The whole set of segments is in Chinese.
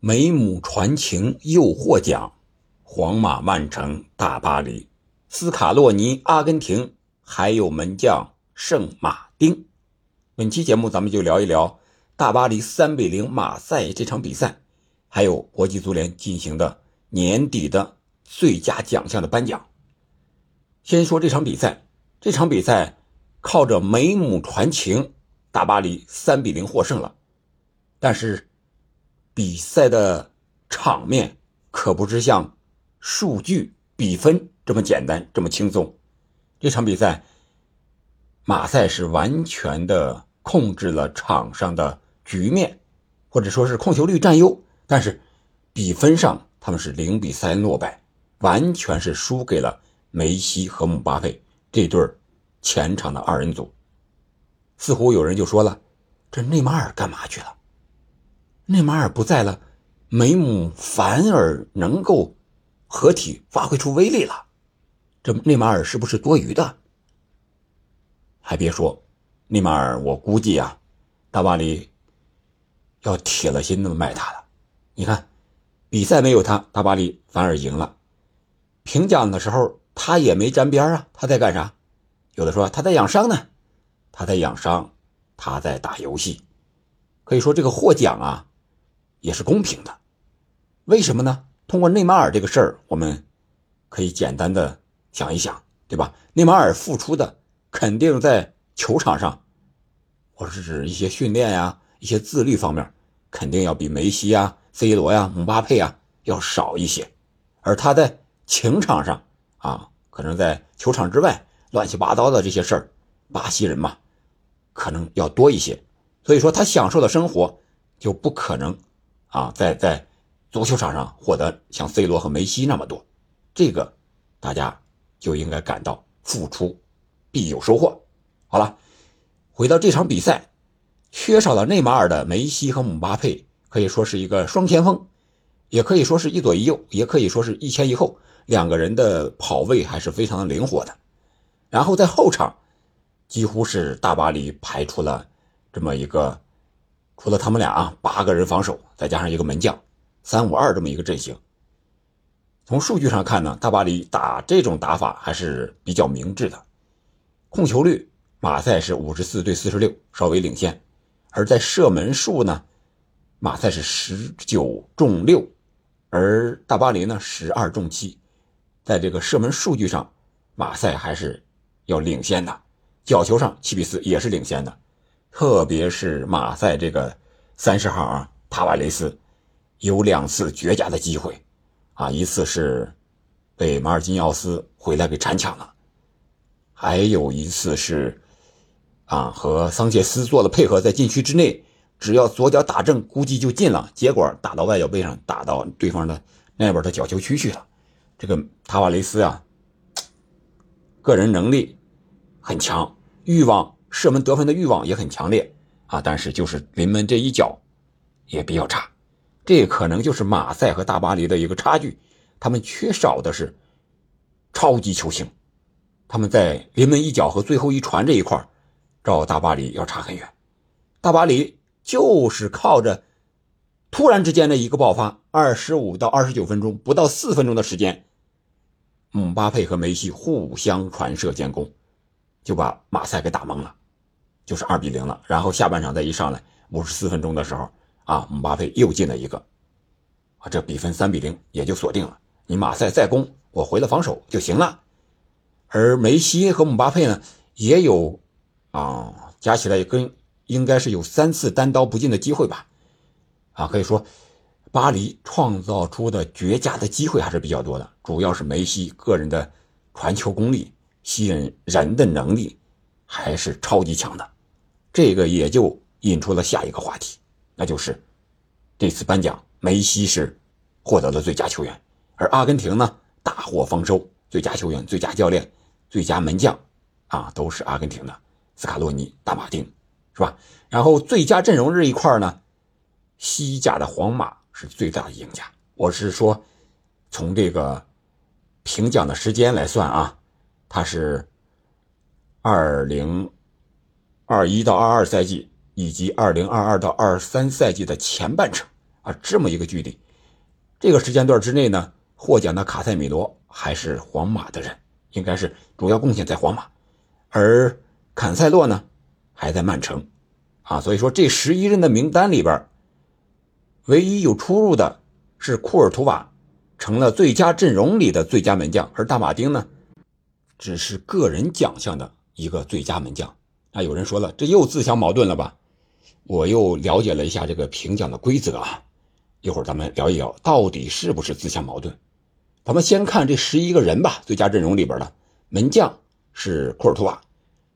美母传情又获奖，皇马曼城大巴黎，斯卡洛尼阿根廷，还有门将圣马丁。本期节目咱们就聊一聊大巴黎三比零马赛这场比赛，还有国际足联进行的年底的最佳奖项的颁奖。先说这场比赛，这场比赛靠着美母传情，大巴黎三比零获胜了，但是。比赛的场面可不是像数据比分这么简单这么轻松。这场比赛，马赛是完全的控制了场上的局面，或者说是控球率占优，但是比分上他们是零比三落败，完全是输给了梅西和姆巴佩这对前场的二人组。似乎有人就说了：“这内马尔干嘛去了？”内马尔不在了，梅姆反而能够合体发挥出威力了。这内马尔是不是多余的？还别说，内马尔，我估计啊，大巴黎要铁了心的卖他了。你看，比赛没有他，大巴黎反而赢了。评奖的时候他也没沾边啊，他在干啥？有的说他在养伤呢，他在养伤，他在打游戏。可以说这个获奖啊。也是公平的，为什么呢？通过内马尔这个事儿，我们可以简单的想一想，对吧？内马尔付出的肯定在球场上，或者是一些训练呀、一些自律方面，肯定要比梅西呀、C 罗呀、姆巴佩啊要少一些，而他在情场上啊，可能在球场之外乱七八糟的这些事儿，巴西人嘛，可能要多一些，所以说他享受的生活就不可能。啊，在在足球场上获得像 C 罗和梅西那么多，这个大家就应该感到付出必有收获。好了，回到这场比赛，缺少了内马尔的梅西和姆巴佩可以说是一个双前锋，也可以说是一左一右，也可以说是一前一后，两个人的跑位还是非常的灵活的。然后在后场，几乎是大巴黎排出了这么一个。除了他们俩啊，八个人防守，再加上一个门将，三五二这么一个阵型。从数据上看呢，大巴黎打这种打法还是比较明智的。控球率，马赛是五十四对四十六，稍微领先；而在射门数呢，马赛是十九中六，而大巴黎呢十二中七。在这个射门数据上，马赛还是要领先的。角球上七比四也是领先的。特别是马赛这个三十号啊，塔瓦雷斯有两次绝佳的机会，啊，一次是被马尔金奥斯回来给铲抢了，还有一次是啊和桑切斯做了配合，在禁区之内，只要左脚打正，估计就进了，结果打到外脚背上，打到对方的那边的角球区去了。这个塔瓦雷斯啊，个人能力很强，欲望。射门得分的欲望也很强烈啊，但是就是临门这一脚也比较差，这可能就是马赛和大巴黎的一个差距，他们缺少的是超级球星，他们在临门一脚和最后一传这一块照大巴黎要差很远。大巴黎就是靠着突然之间的一个爆发，二十五到二十九分钟不到四分钟的时间，姆巴佩和梅西互相传射建功，就把马赛给打懵了。就是二比零了，然后下半场再一上来，五十四分钟的时候啊，姆巴佩又进了一个，啊，这比分三比零也就锁定了。你马赛再攻，我回了防守就行了。而梅西和姆巴佩呢，也有啊，加起来跟应该是有三次单刀不进的机会吧，啊，可以说巴黎创造出的绝佳的机会还是比较多的，主要是梅西个人的传球功力、吸引人的能力还是超级强的。这个也就引出了下一个话题，那就是这次颁奖，梅西是获得了最佳球员，而阿根廷呢大获丰收，最佳球员、最佳教练、最佳门将，啊，都是阿根廷的斯卡洛尼、大马丁，是吧？然后最佳阵容这一块呢，西甲的皇马是最大的赢家。我是说，从这个评奖的时间来算啊，他是二零。二一到二二赛季以及二零二二到二三赛季的前半程啊，这么一个距离。这个时间段之内呢，获奖的卡塞米罗还是皇马的人，应该是主要贡献在皇马，而坎塞洛呢还在曼城，啊，所以说这十一人的名单里边，唯一有出入的是库尔图瓦，成了最佳阵容里的最佳门将，而大马丁呢，只是个人奖项的一个最佳门将。啊，有人说了，这又自相矛盾了吧？我又了解了一下这个评奖的规则啊。一会儿咱们聊一聊，到底是不是自相矛盾？咱们先看这十一个人吧。最佳阵容里边的门将是库尔图瓦，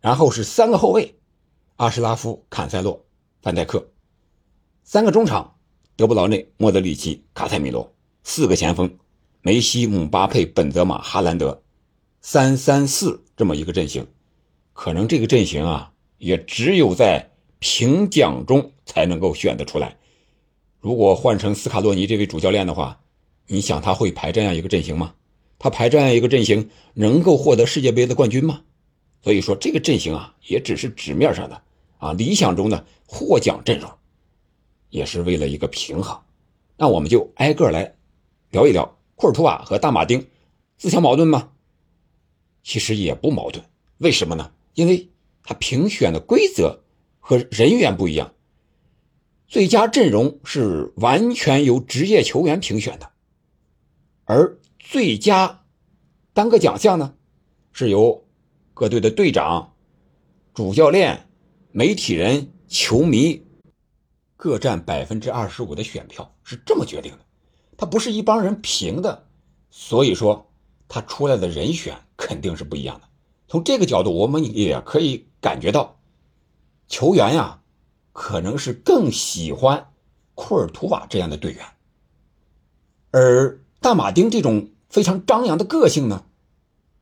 然后是三个后卫：阿什拉夫、坎塞洛、范戴克；三个中场：德布劳内、莫德里奇、卡塞米罗；四个前锋：梅西、姆巴佩、本泽马、哈兰德。三三四这么一个阵型，可能这个阵型啊，也只有在评奖中才能够选得出来。如果换成斯卡洛尼这位主教练的话，你想他会排这样一个阵型吗？他排这样一个阵型能够获得世界杯的冠军吗？所以说这个阵型啊，也只是纸面上的啊，理想中的获奖阵容，也是为了一个平衡。那我们就挨个来聊一聊库尔图瓦和大马丁自相矛盾吗？其实也不矛盾。为什么呢？因为他评选的规则和人员不一样。最佳阵容是完全由职业球员评选的，而最佳单个奖项呢，是由各队的队长、主教练、媒体人、球迷各占百分之二十五的选票，是这么决定的。他不是一帮人评的，所以说他出来的人选肯定是不一样的。从这个角度，我们也可以感觉到球员呀。可能是更喜欢库尔图瓦这样的队员，而大马丁这种非常张扬的个性呢，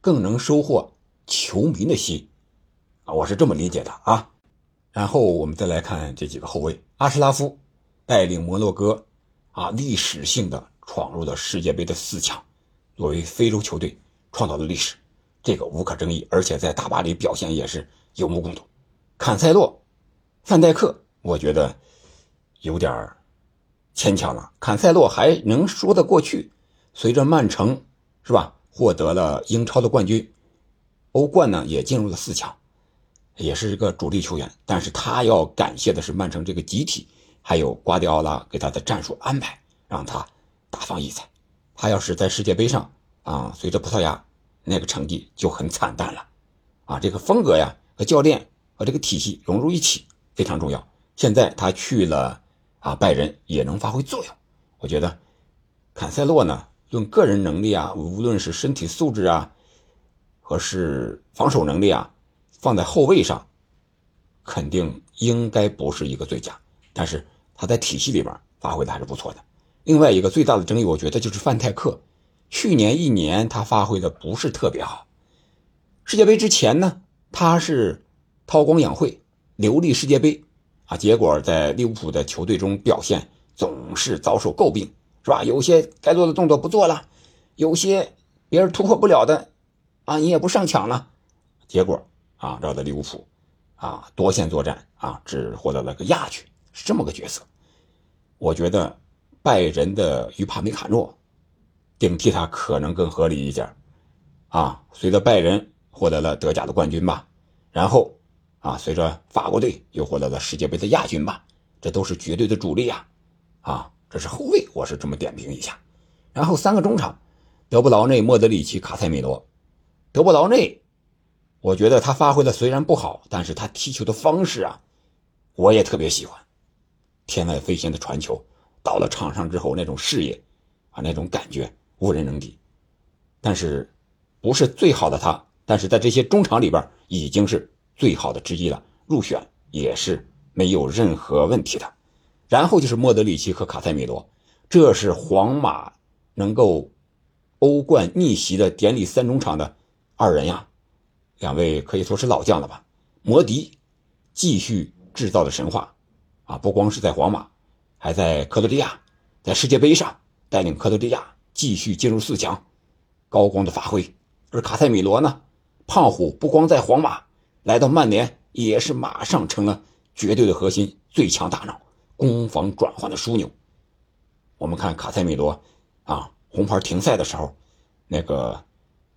更能收获球迷的心啊，我是这么理解的啊。然后我们再来看这几个后卫，阿什拉夫带领摩洛哥啊，历史性的闯入了世界杯的四强，作为非洲球队创造了历史，这个无可争议，而且在大巴黎表现也是有目共睹。坎塞洛。范戴克，我觉得有点牵强了。坎塞洛还能说得过去。随着曼城是吧获得了英超的冠军，欧冠呢也进入了四强，也是一个主力球员。但是他要感谢的是曼城这个集体，还有瓜迪奥拉给他的战术安排，让他大放异彩。他要是在世界杯上啊，随着葡萄牙那个成绩就很惨淡了啊。这个风格呀和教练和这个体系融入一起。非常重要。现在他去了啊，拜仁也能发挥作用。我觉得坎塞洛呢，论个人能力啊，无论是身体素质啊，和是防守能力啊，放在后卫上，肯定应该不是一个最佳。但是他在体系里边发挥的还是不错的。另外一个最大的争议，我觉得就是范泰克，去年一年他发挥的不是特别好。世界杯之前呢，他是韬光养晦。留力世界杯，啊，结果在利物浦的球队中表现总是遭受诟病，是吧？有些该做的动作不做了，有些别人突破不了的，啊，你也不上抢了，结果啊，绕的利物浦，啊，多线作战啊，只获得了个亚军，是这么个角色。我觉得拜仁的于帕梅卡诺顶替他可能更合理一点，啊，随着拜仁获得了德甲的冠军吧，然后。啊，随着法国队又获得了世界杯的亚军吧，这都是绝对的主力啊！啊，这是后卫，我是这么点评一下。然后三个中场，德布劳内、莫德里奇、卡塞米罗。德布劳内，我觉得他发挥的虽然不好，但是他踢球的方式啊，我也特别喜欢。天外飞仙的传球，到了场上之后那种视野啊，那种感觉无人能敌。但是不是最好的他，但是在这些中场里边已经是。最好的之一了，入选也是没有任何问题的。然后就是莫德里奇和卡塞米罗，这是皇马能够欧冠逆袭的典礼三中场的二人呀，两位可以说是老将了吧？摩迪继续制造的神话啊，不光是在皇马，还在克罗地亚，在世界杯上带领克罗地亚继续进入四强，高光的发挥。而卡塞米罗呢，胖虎不光在皇马。来到曼联也是马上成了绝对的核心、最强大脑、攻防转换的枢纽。我们看卡塞米罗啊，红牌停赛的时候，那个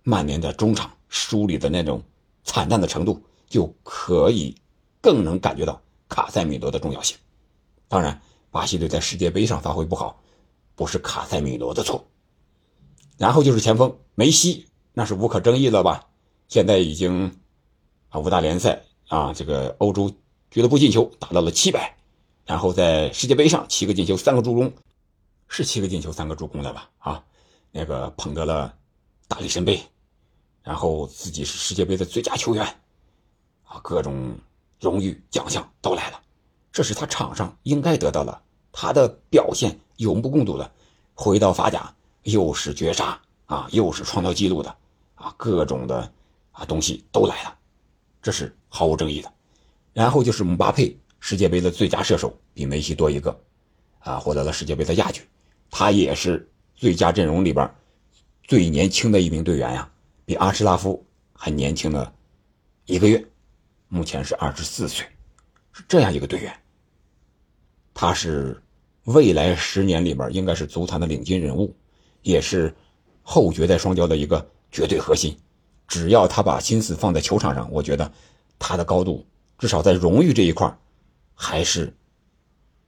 曼联的中场梳理的那种惨淡的程度，就可以更能感觉到卡塞米罗的重要性。当然，巴西队在世界杯上发挥不好，不是卡塞米罗的错。然后就是前锋梅西，那是无可争议了吧？现在已经啊五大联赛啊这个欧洲俱乐部进球达到了七百，然后在世界杯上七个进球三个助攻，是七个进球三个助攻的吧？啊，那个捧得了大力神杯，然后自己是世界杯的最佳球员，啊各种荣誉奖项都来了，这是他场上应该得到的，他的表现有目共睹的，回到法甲。又是绝杀啊，又是创造纪录的啊，各种的啊东西都来了，这是毫无争议的。然后就是姆巴佩，世界杯的最佳射手，比梅西多一个，啊，获得了世界杯的亚军。他也是最佳阵容里边最年轻的一名队员呀，比阿什拉夫还年轻了一个月，目前是二十四岁，是这样一个队员。他是未来十年里边应该是足坛的领军人物。也是后绝代双骄的一个绝对核心，只要他把心思放在球场上，我觉得他的高度至少在荣誉这一块还是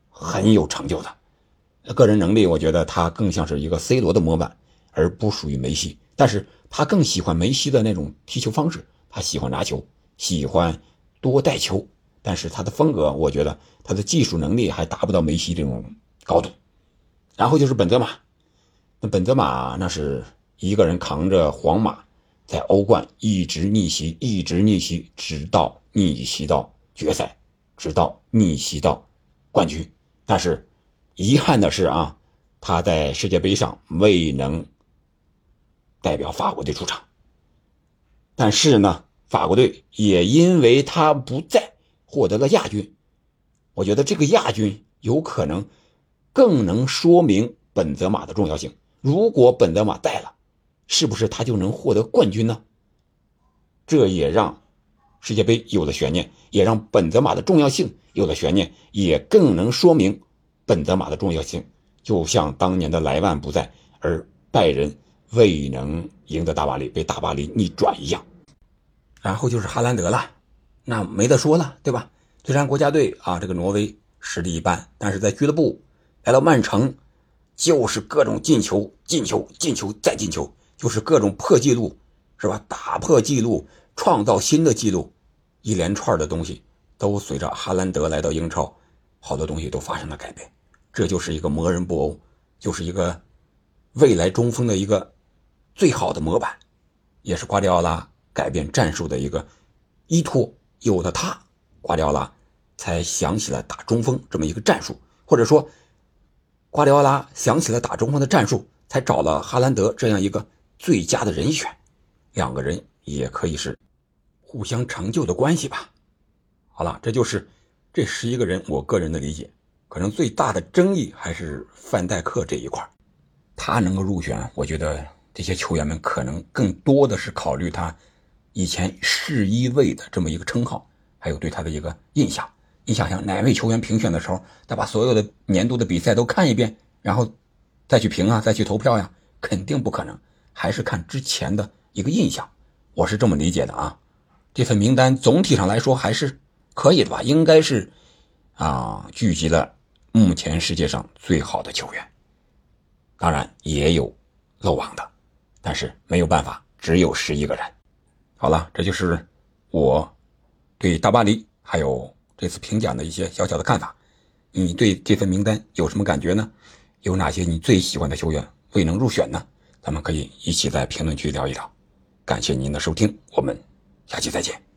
很有成就的。个人能力，我觉得他更像是一个 C 罗的模板，而不属于梅西。但是他更喜欢梅西的那种踢球方式，他喜欢拿球，喜欢多带球。但是他的风格，我觉得他的技术能力还达不到梅西这种高度。然后就是本泽马。本泽马那是一个人扛着皇马，在欧冠一直逆袭，一直逆袭，直到逆袭到决赛，直到逆袭到冠军。但是遗憾的是啊，他在世界杯上未能代表法国队出场。但是呢，法国队也因为他不在，获得了亚军。我觉得这个亚军有可能更能说明本泽马的重要性。如果本泽马带了，是不是他就能获得冠军呢？这也让世界杯有了悬念，也让本泽马的重要性有了悬念，也更能说明本泽马的重要性。就像当年的莱万不在，而拜仁未能赢得大巴黎，被大巴黎逆转一样。然后就是哈兰德了，那没得说了，对吧？虽然国家队啊，这个挪威实力一般，但是在俱乐部来到曼城。就是各种进球，进球，进球，再进球，就是各种破纪录，是吧？打破纪录，创造新的纪录，一连串的东西都随着哈兰德来到英超，好多东西都发生了改变。这就是一个魔人布欧，就是一个未来中锋的一个最好的模板，也是瓜迪奥拉改变战术的一个依托。有了他，瓜迪奥拉才想起了打中锋这么一个战术，或者说。瓜迪奥拉想起了打中锋的战术，才找了哈兰德这样一个最佳的人选。两个人也可以是互相成就的关系吧。好了，这就是这十一个人我个人的理解。可能最大的争议还是范戴克这一块他能够入选，我觉得这些球员们可能更多的是考虑他以前世一位的这么一个称号，还有对他的一个印象。你想想，哪位球员评选的时候，他把所有的年度的比赛都看一遍，然后再去评啊，再去投票呀？肯定不可能，还是看之前的一个印象。我是这么理解的啊。这份名单总体上来说还是可以的吧？应该是啊，聚集了目前世界上最好的球员。当然也有漏网的，但是没有办法，只有十一个人。好了，这就是我对大巴黎还有。这次评奖的一些小小的看法，你对这份名单有什么感觉呢？有哪些你最喜欢的球员未能入选呢？咱们可以一起在评论区聊一聊。感谢您的收听，我们下期再见。